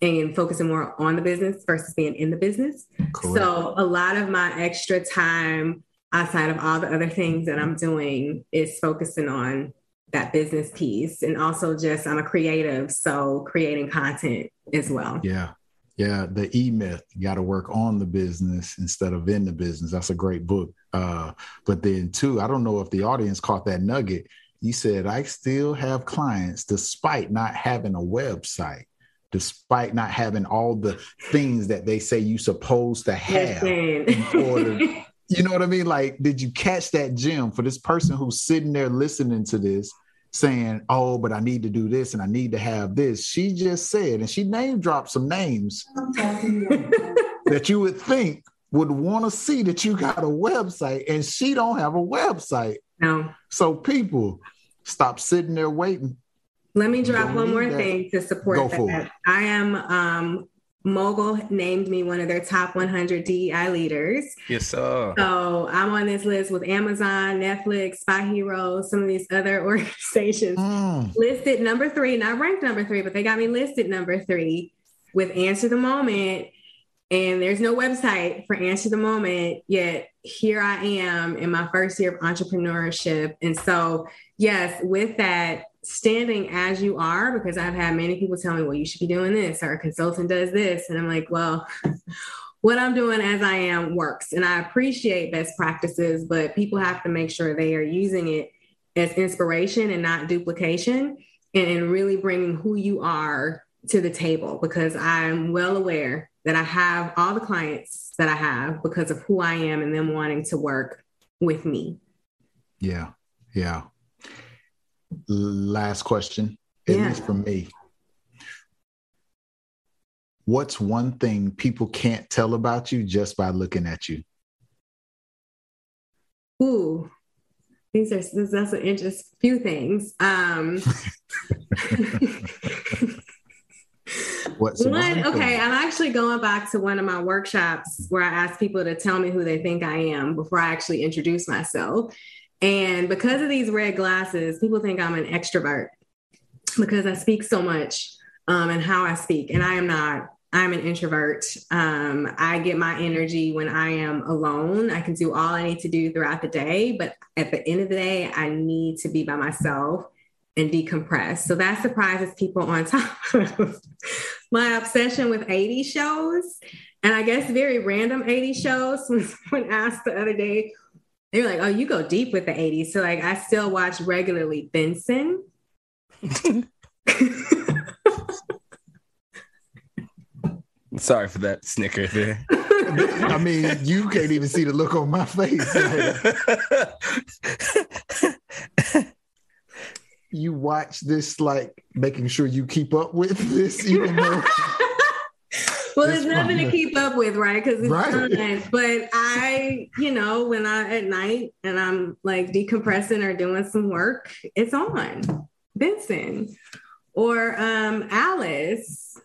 and focusing more on the business versus being in the business. So a lot of my extra time outside of all the other things that I'm doing is focusing on that business piece and also just I'm a creative, so creating content as well. Yeah. Yeah, the E Myth. You got to work on the business instead of in the business. That's a great book. Uh, but then, too, I don't know if the audience caught that nugget. You said, I still have clients despite not having a website, despite not having all the things that they say you're supposed to have in order you know what I mean? Like, did you catch that gem for this person who's sitting there listening to this, saying, "Oh, but I need to do this and I need to have this." She just said, and she name dropped some names that you would think would want to see that you got a website, and she don't have a website. No. So people, stop sitting there waiting. Let me drop one more that. thing to support Go that. I am um, Mogul named me one of their top 100 DEI leaders. Yes, sir. So I'm on this list with Amazon, Netflix, Spy Hero, some of these other organizations. Mm. Listed number three, not ranked number three, but they got me listed number three with Answer the Moment. And there's no website for Answer the Moment, yet here I am in my first year of entrepreneurship. And so, yes, with that, standing as you are because I've had many people tell me, well, you should be doing this, or a consultant does this. And I'm like, well, what I'm doing as I am works. And I appreciate best practices, but people have to make sure they are using it as inspiration and not duplication and, and really bringing who you are to the table because I'm well aware that I have all the clients that I have because of who I am and them wanting to work with me. Yeah. Yeah. Last question, at yeah. least from me. What's one thing people can't tell about you just by looking at you? Ooh, these are that's an interesting few things. Um, What's one? Okay, I'm actually going back to one of my workshops where I ask people to tell me who they think I am before I actually introduce myself. And because of these red glasses, people think I'm an extrovert because I speak so much um, and how I speak, and I am not. I'm an introvert. Um, I get my energy when I am alone. I can do all I need to do throughout the day, but at the end of the day, I need to be by myself and decompress. So that surprises people on top of my obsession with 80 shows. And I guess very random 80 shows. When asked the other day, they were like, oh, you go deep with the 80s. So like I still watch regularly Benson. Sorry for that snicker there. I mean, you can't even see the look on my face. you watch this like making sure you keep up with this, even though. Well, there's nothing to keep up with, right? Because it's right. fun. But I, you know, when I at night and I'm like decompressing or doing some work, it's on Benson or um Alice.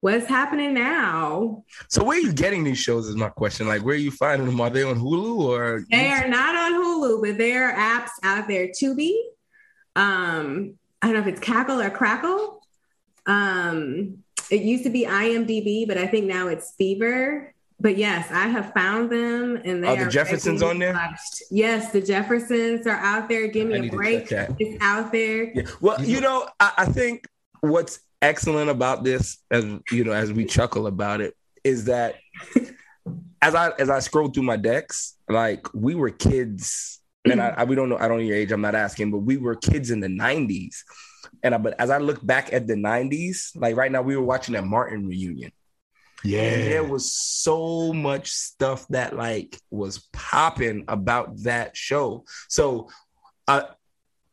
What's happening now? So where are you getting these shows? Is my question. Like, where are you finding them? Are they on Hulu or? They are not on Hulu, but there are apps out there. Tubi, um, I don't know if it's Cackle or Crackle. Um, it used to be IMDb, but I think now it's Freevee. But yes, I have found them, and they oh, are the Jeffersons on there. Watched. Yes, the Jeffersons are out there. Give me a break. It's out there. Yeah. Well, you know, I, I think what's excellent about this, as you know, as we chuckle about it, is that as I as I scroll through my decks, like we were kids and I, I, we don't know, I don't know your age, I'm not asking, but we were kids in the 90s. And I, but as I look back at the 90s, like right now, we were watching that Martin reunion. Yeah. And there was so much stuff that like was popping about that show. So uh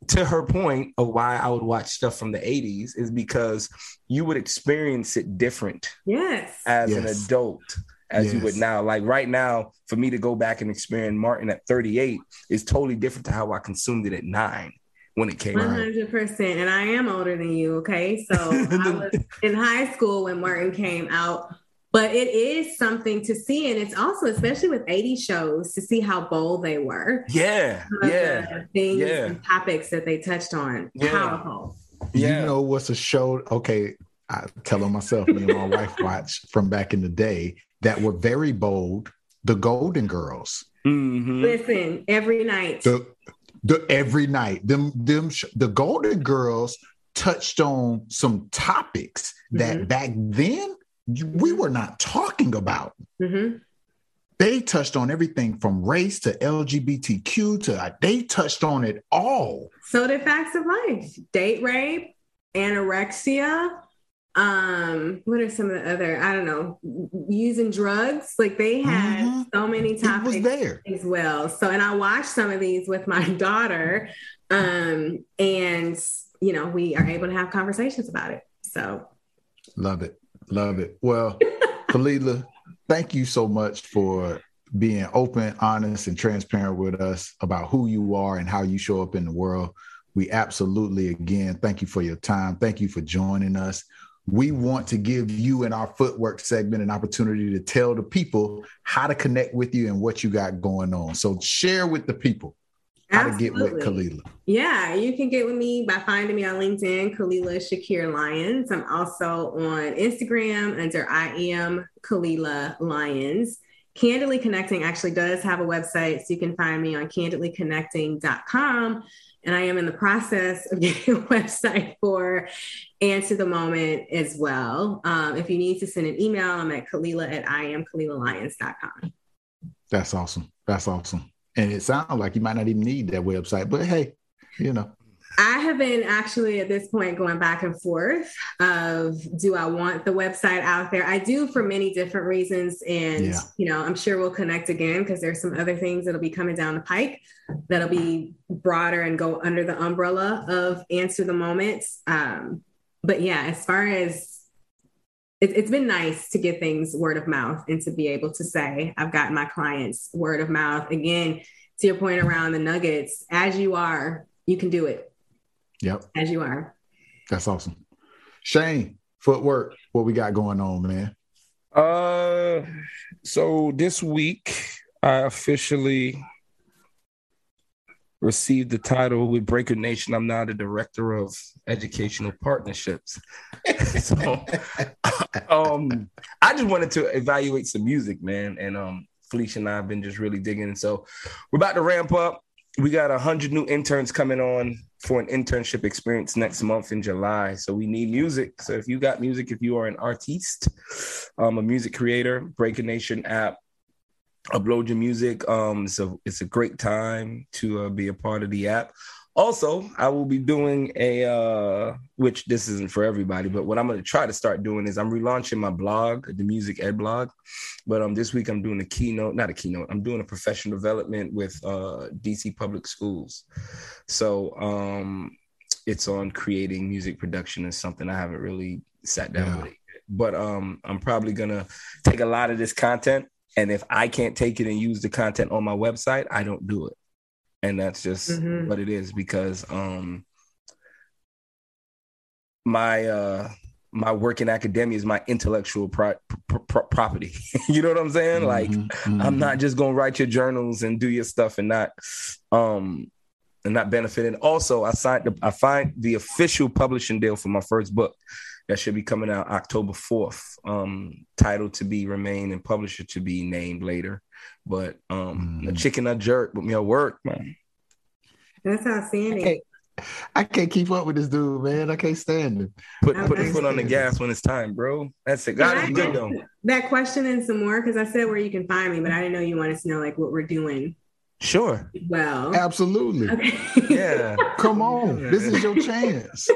to her point of why I would watch stuff from the 80s is because you would experience it different. Yes. As yes. an adult as yes. you would now. Like right now, for me to go back and experience Martin at 38 is totally different to how I consumed it at nine when it came 100%. Out. And I am older than you. Okay. So I was in high school when Martin came out. But it is something to see. And it's also, especially with 80 shows, to see how bold they were. Yeah. Yeah. things yeah. and topics that they touched on. Yeah. Powerful. Yeah. You know what's a show? Okay. I tell them myself, me and my wife watch from back in the day that were very bold, the Golden Girls. Mm-hmm. Listen, every night. The, the every night, them them the Golden Girls touched on some topics that mm-hmm. back then we were not talking about. Mm-hmm. They touched on everything from race to LGBTQ to uh, they touched on it all. So did facts of life, date rape, anorexia, um what are some of the other i don't know using drugs like they had mm-hmm. so many topics there. as well. So and i watched some of these with my daughter um and you know we are able to have conversations about it. So. Love it. Love it. Well Kalila, thank you so much for being open honest and transparent with us about who you are and how you show up in the world. We absolutely again thank you for your time. Thank you for joining us we want to give you in our footwork segment an opportunity to tell the people how to connect with you and what you got going on. So share with the people how Absolutely. to get with Kalila. Yeah, you can get with me by finding me on LinkedIn, Kalila Shakir Lyons. I'm also on Instagram under I am Kalila Lyons. Candidly Connecting actually does have a website, so you can find me on candidlyconnecting.com and I am in the process of getting a website for Answer the Moment as well. Um, if you need to send an email, I'm at Kalila at iamkalilalyons.com. That's awesome. That's awesome. And it sounds like you might not even need that website, but hey, you know. I have been actually at this point going back and forth of do I want the website out there? I do for many different reasons. And, yeah. you know, I'm sure we'll connect again because there's some other things that'll be coming down the pike that'll be broader and go under the umbrella of answer the moments. Um, but yeah, as far as it, it's been nice to get things word of mouth and to be able to say, I've got my clients word of mouth. Again, to your point around the nuggets, as you are, you can do it Yep. As you are. That's awesome. Shane, footwork, what we got going on, man? Uh so this week I officially received the title with Breaker Nation. I'm now the director of educational partnerships. so um I just wanted to evaluate some music, man. And um Felicia and I have been just really digging. So we're about to ramp up. We got a hundred new interns coming on for an internship experience next month in July. So we need music. So if you got music, if you are an artiste, um, a music creator, Breaker Nation app, upload your music. Um, so it's a great time to uh, be a part of the app. Also, I will be doing a uh, which this isn't for everybody, but what I'm going to try to start doing is I'm relaunching my blog, the Music Ed blog. But um, this week I'm doing a keynote, not a keynote. I'm doing a professional development with uh, DC Public Schools. So um, it's on creating music production is something I haven't really sat down yeah. with it. But um, I'm probably gonna take a lot of this content, and if I can't take it and use the content on my website, I don't do it and that's just mm-hmm. what it is because um my uh my work in academia is my intellectual pro- pro- property. you know what I'm saying? Mm-hmm, like mm-hmm. I'm not just going to write your journals and do your stuff and not um and not benefit. And also I signed the, I find the official publishing deal for my first book that should be coming out October 4th. Um title to be remain and publisher to be named later. But um, mm. a chicken I jerk with me at work, man. That's how I can't, I can't keep up with this dude, man. I can't stand him. Put put the foot on the gas when it's time, bro. That's it. God is good though. That question and some more because I said where you can find me, but I didn't know you wanted to know like what we're doing Sure. Well, absolutely. Okay. yeah. Come on. This is your chance.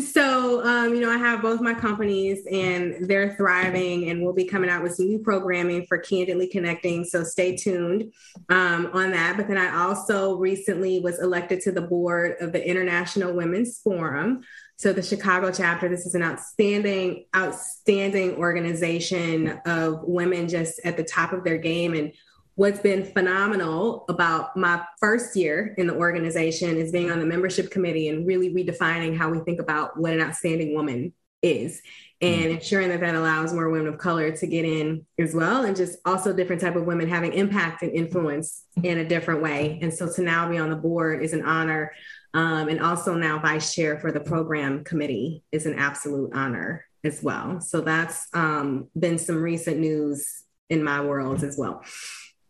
So, um, you know, I have both my companies and they're thriving, and we'll be coming out with some new programming for Candidly Connecting. So, stay tuned um, on that. But then I also recently was elected to the board of the International Women's Forum. So, the Chicago chapter, this is an outstanding, outstanding organization of women just at the top of their game and what's been phenomenal about my first year in the organization is being on the membership committee and really redefining how we think about what an outstanding woman is and mm. ensuring that that allows more women of color to get in as well and just also different type of women having impact and influence in a different way. And so to now be on the board is an honor um, and also now vice chair for the program committee is an absolute honor as well. So that's um, been some recent news in my world as well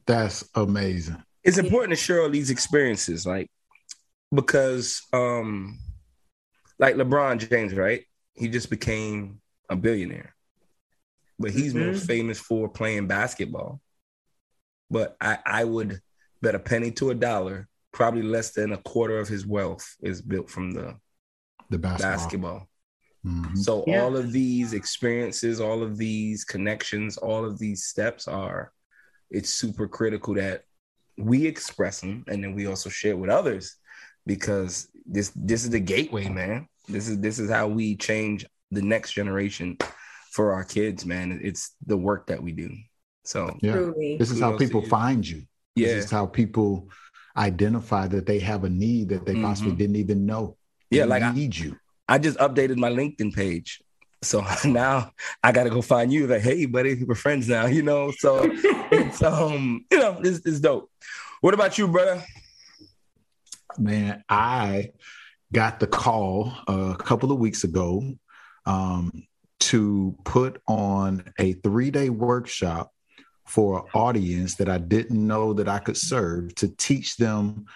that's amazing. It's important to share all these experiences, like because um like LeBron James, right? He just became a billionaire. But he's mm-hmm. most famous for playing basketball. But I, I would bet a penny to a dollar, probably less than a quarter of his wealth is built from the the basketball. basketball. Mm-hmm. So yeah. all of these experiences, all of these connections, all of these steps are it's super critical that we express them and then we also share with others because this this is the gateway, man. This is this is how we change the next generation for our kids, man. It's the work that we do. So yeah, this is how people find you. Yeah. This is how people identify that they have a need that they mm-hmm. possibly didn't even know. They yeah, like need I, you. I just updated my LinkedIn page. So now I gotta go find you. Like, hey, buddy, we're friends now, you know. So it's um, you know, this is dope. What about you, brother? Man, I got the call a couple of weeks ago um, to put on a three day workshop for an audience that I didn't know that I could serve to teach them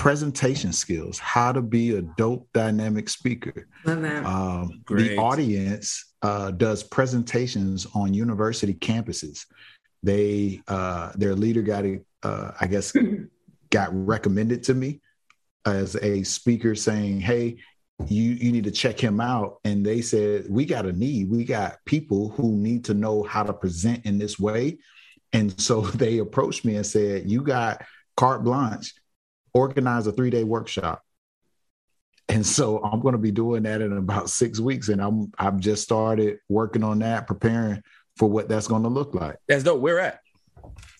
presentation skills, how to be a dope dynamic speaker. Love that. Um, the audience uh, does presentations on university campuses. They uh, their leader got uh, I guess got recommended to me as a speaker saying, "Hey, you you need to check him out." And they said, "We got a need. We got people who need to know how to present in this way." And so they approached me and said, "You got carte blanche. Organize a three day workshop." And so I'm going to be doing that in about six weeks, and I'm I've just started working on that, preparing for what that's going to look like. That's dope. Where at?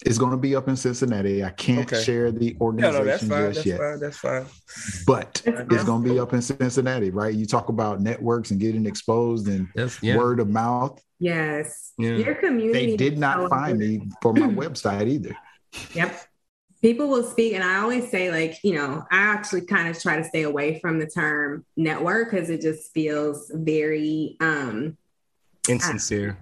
It's going to be up in Cincinnati. I can't Okay. share the No, no, that's organization fine. just That's yet, fine. That's fine. but That's it's going to be up in Cincinnati, right? You talk about networks and getting exposed and That's word of mouth. Yes. Yeah. Your community. They did not find me for my website either. Yep. People will speak, and I always say, like, you know, I actually kind of try to stay away from the term network because it just feels very um Insincere.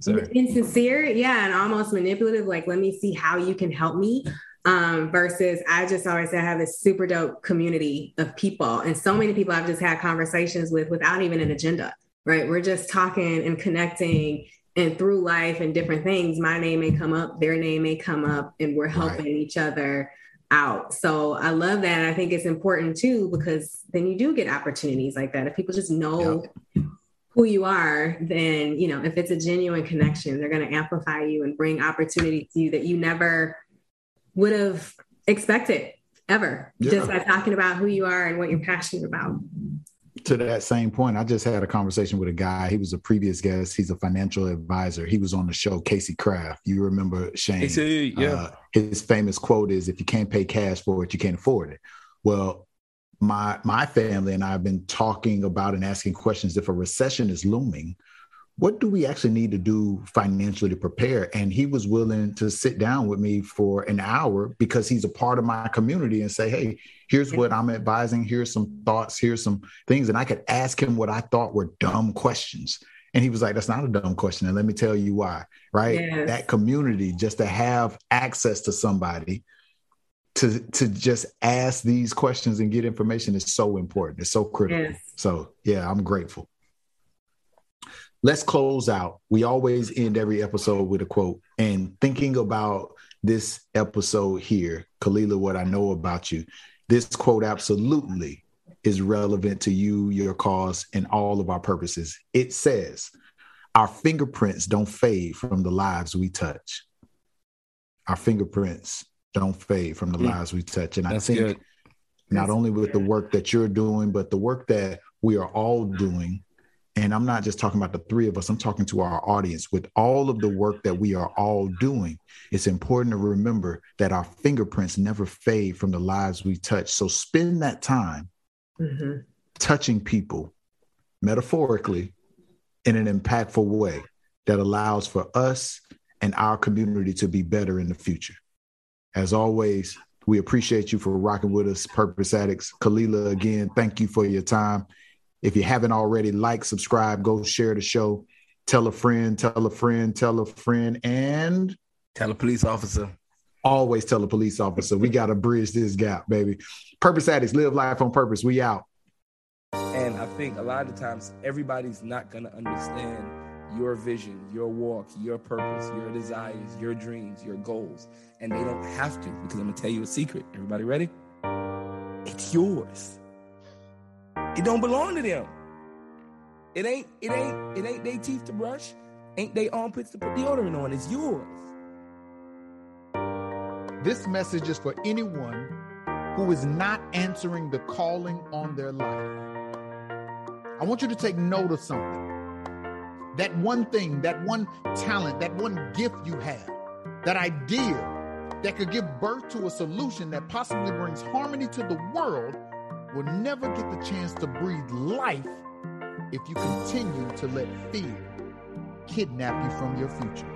Sorry. insincere, yeah, and almost manipulative. Like, let me see how you can help me. Um, versus I just always say I have this super dope community of people, and so many people I've just had conversations with without even an agenda. Right, we're just talking and connecting, and through life and different things, my name may come up, their name may come up, and we're helping Right. each other out. So I love that. And I think it's important too because then you do get opportunities like that. If people just know who you are, then you know if it's a genuine connection, they're going to amplify you and bring opportunities to you that you never would have expected ever, Yeah. just by talking about who you are and what you're passionate about. To that same point, I just had a conversation with a guy. He was a previous guest. He's a financial advisor. He was on the show, Casey Kraft. You remember Shane? See, yeah. Uh, his famous quote is, "If you can't pay cash for it, you can't afford it." Well, my my family and I have been talking about and asking questions. If a recession is looming, what do we actually need to do financially to prepare? And he was willing to sit down with me for an hour because he's a part of my community and say, "Hey, here's what I'm advising. Here's some thoughts. Here's some things." And I could ask him what I thought were dumb questions. And he was like, That's not a dumb question. And let me tell you why, right? Yes. That community, just to have access to somebody to to just ask these questions and get information is so important. It's so critical. Yes. So yeah, I'm grateful. Let's close out. We always end every episode with a quote. And thinking about this episode here, Kalila, what I know about you, this quote absolutely is relevant to you, your cause, and all of our purposes. It says, Our fingerprints don't fade from the lives we touch. Our fingerprints don't fade from the Mm. lives we touch. And I think good. not only with the work that you're doing, but the work that we are all doing. And I'm not just talking about the three of us, I'm talking to our audience. With all of the work that we are all doing, it's important to remember that our fingerprints never fade from the lives we touch. So spend that time Mhm. touching people metaphorically in an impactful way that allows for us and our community to be better in the future. As always, we appreciate you for rocking with us, Purpose Addicts. Kalila, again, thank you for your time. If you haven't already, like, subscribe, go share the show, tell a friend, tell a friend, tell a friend, and Tell a police officer. always tell a police officer. We got to bridge this gap, baby. Purpose Addicts, live life on purpose. We out. And I think a lot of times everybody's not going to understand your vision, your walk, your purpose, your desires, your dreams, your goals. And they don't have to because I'm going to tell you a secret. Everybody ready? It's yours. It don't belong to them. It ain't, it ain't, it ain't they teeth to brush. Ain't they armpits to put deodorant on. It's yours. This message is for anyone who is not answering the calling on their life. I want you to take note of something. That one thing, that one talent, that one gift you have, that idea that could give birth to a solution that possibly brings harmony to the world will never get the chance to breathe life if you continue to let fear kidnap you from your future.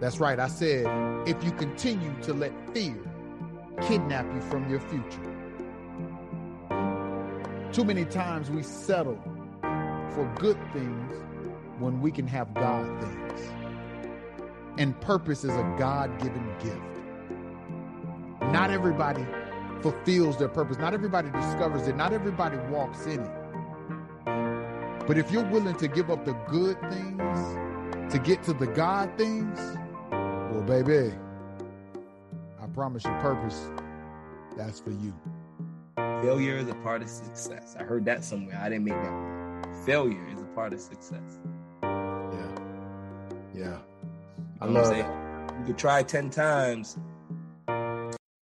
That's right, I said, if you continue to let fear kidnap you from your future. Too many times we settle for good things when we can have God things. And purpose is a God given gift. Not everybody fulfills their purpose. Not everybody discovers it. Not everybody walks in it. But if you're willing to give up the good things to get to the God things, well, baby, I promise you, purpose, that's for you. Failure is a part of success. I heard that somewhere. I didn't make that. Failure is a part of success. Yeah. Yeah. I love that. You could try 10 times